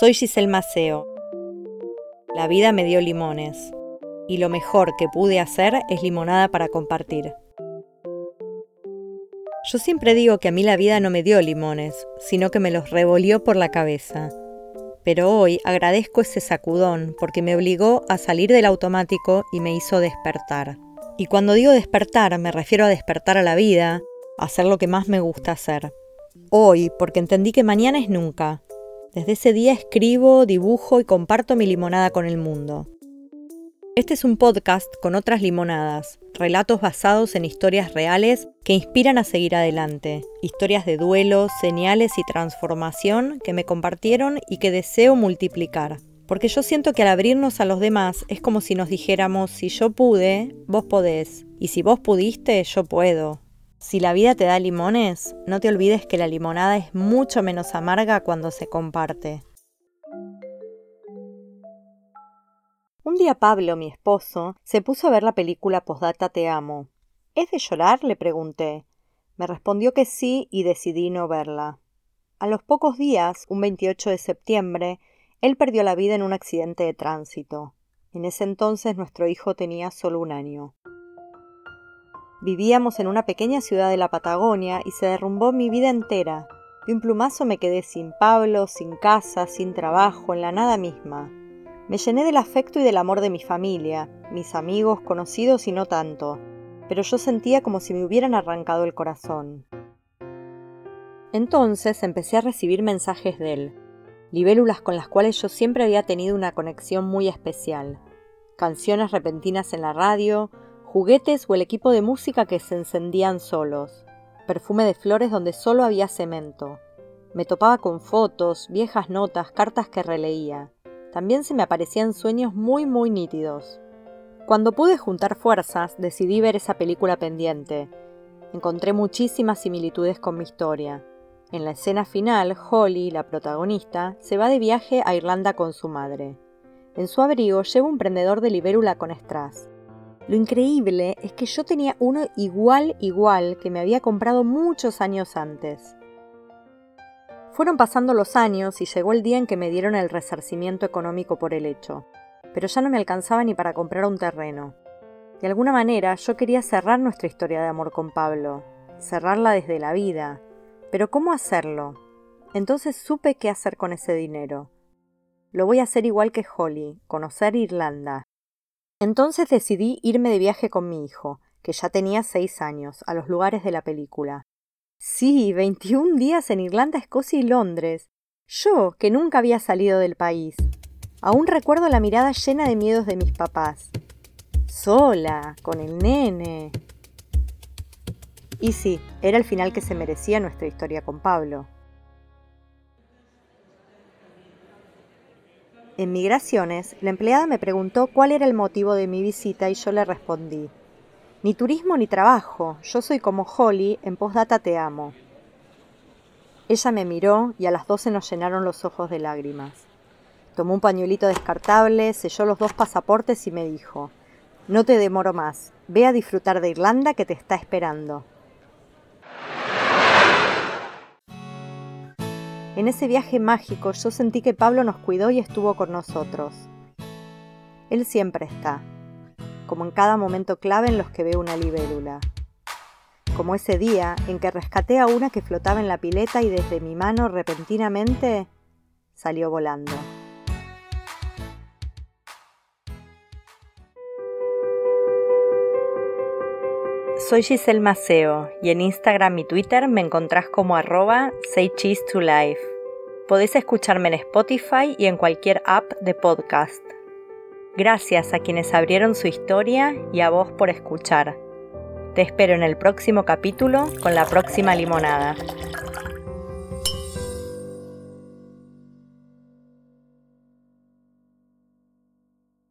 Soy Giselle Maceo. La vida me dio limones y lo mejor que pude hacer es limonada para compartir. Yo siempre digo que a mí la vida no me dio limones, sino que me los revolvió por la cabeza. Pero hoy agradezco ese sacudón porque me obligó a salir del automático y me hizo despertar. Y cuando digo despertar me refiero a despertar a la vida, a hacer lo que más me gusta hacer. Hoy, porque entendí que mañana es nunca, desde ese día escribo, dibujo y comparto mi limonada con el mundo. Este es un podcast con otras limonadas, relatos basados en historias reales que inspiran a seguir adelante, historias de duelo, señales y transformación que me compartieron y que deseo multiplicar. Porque yo siento que al abrirnos a los demás es como si nos dijéramos, si yo pude, vos podés, y si vos pudiste, yo puedo. Si la vida te da limones, no te olvides que la limonada es mucho menos amarga cuando se comparte. Un día Pablo, mi esposo, se puso a ver la película Postdata Te Amo. ¿Es de llorar? le pregunté. Me respondió que sí y decidí no verla. A los pocos días, un 28 de septiembre, él perdió la vida en un accidente de tránsito. En ese entonces nuestro hijo tenía solo un año. Vivíamos en una pequeña ciudad de la Patagonia y se derrumbó mi vida entera. De un plumazo me quedé sin Pablo, sin casa, sin trabajo, en la nada misma. Me llené del afecto y del amor de mi familia, mis amigos, conocidos y no tanto, pero yo sentía como si me hubieran arrancado el corazón. Entonces empecé a recibir mensajes de él, libélulas con las cuales yo siempre había tenido una conexión muy especial, canciones repentinas en la radio, juguetes o el equipo de música que se encendían solos, perfume de flores donde solo había cemento. Me topaba con fotos, viejas notas, cartas que releía. También se me aparecían sueños muy muy nítidos. Cuando pude juntar fuerzas, decidí ver esa película pendiente. Encontré muchísimas similitudes con mi historia. En la escena final, Holly, la protagonista, se va de viaje a Irlanda con su madre. En su abrigo lleva un prendedor de libélula con strass. Lo increíble es que yo tenía uno igual igual que me había comprado muchos años antes. Fueron pasando los años y llegó el día en que me dieron el resarcimiento económico por el hecho, pero ya no me alcanzaba ni para comprar un terreno. De alguna manera yo quería cerrar nuestra historia de amor con Pablo, cerrarla desde la vida, pero ¿cómo hacerlo? Entonces supe qué hacer con ese dinero. Lo voy a hacer igual que Holly, conocer Irlanda, entonces decidí irme de viaje con mi hijo, que ya tenía seis años, a los lugares de la película. Sí, 21 días en Irlanda, Escocia y Londres. Yo, que nunca había salido del país. Aún recuerdo la mirada llena de miedos de mis papás. Sola, con el nene. Y sí, era el final que se merecía nuestra historia con Pablo. En Migraciones, la empleada me preguntó cuál era el motivo de mi visita y yo le respondí, ni turismo ni trabajo, yo soy como Holly, en postdata te amo. Ella me miró y a las doce nos llenaron los ojos de lágrimas. Tomó un pañuelito descartable, selló los dos pasaportes y me dijo, no te demoro más, ve a disfrutar de Irlanda que te está esperando. En ese viaje mágico yo sentí que Pablo nos cuidó y estuvo con nosotros. Él siempre está, como en cada momento clave en los que veo una libélula. Como ese día en que rescaté a una que flotaba en la pileta y desde mi mano repentinamente salió volando. Soy Giselle Maceo y en Instagram y Twitter me encontrás como arroba say cheese to life. Podés escucharme en Spotify y en cualquier app de podcast. Gracias a quienes abrieron su historia y a vos por escuchar. Te espero en el próximo capítulo con la próxima limonada.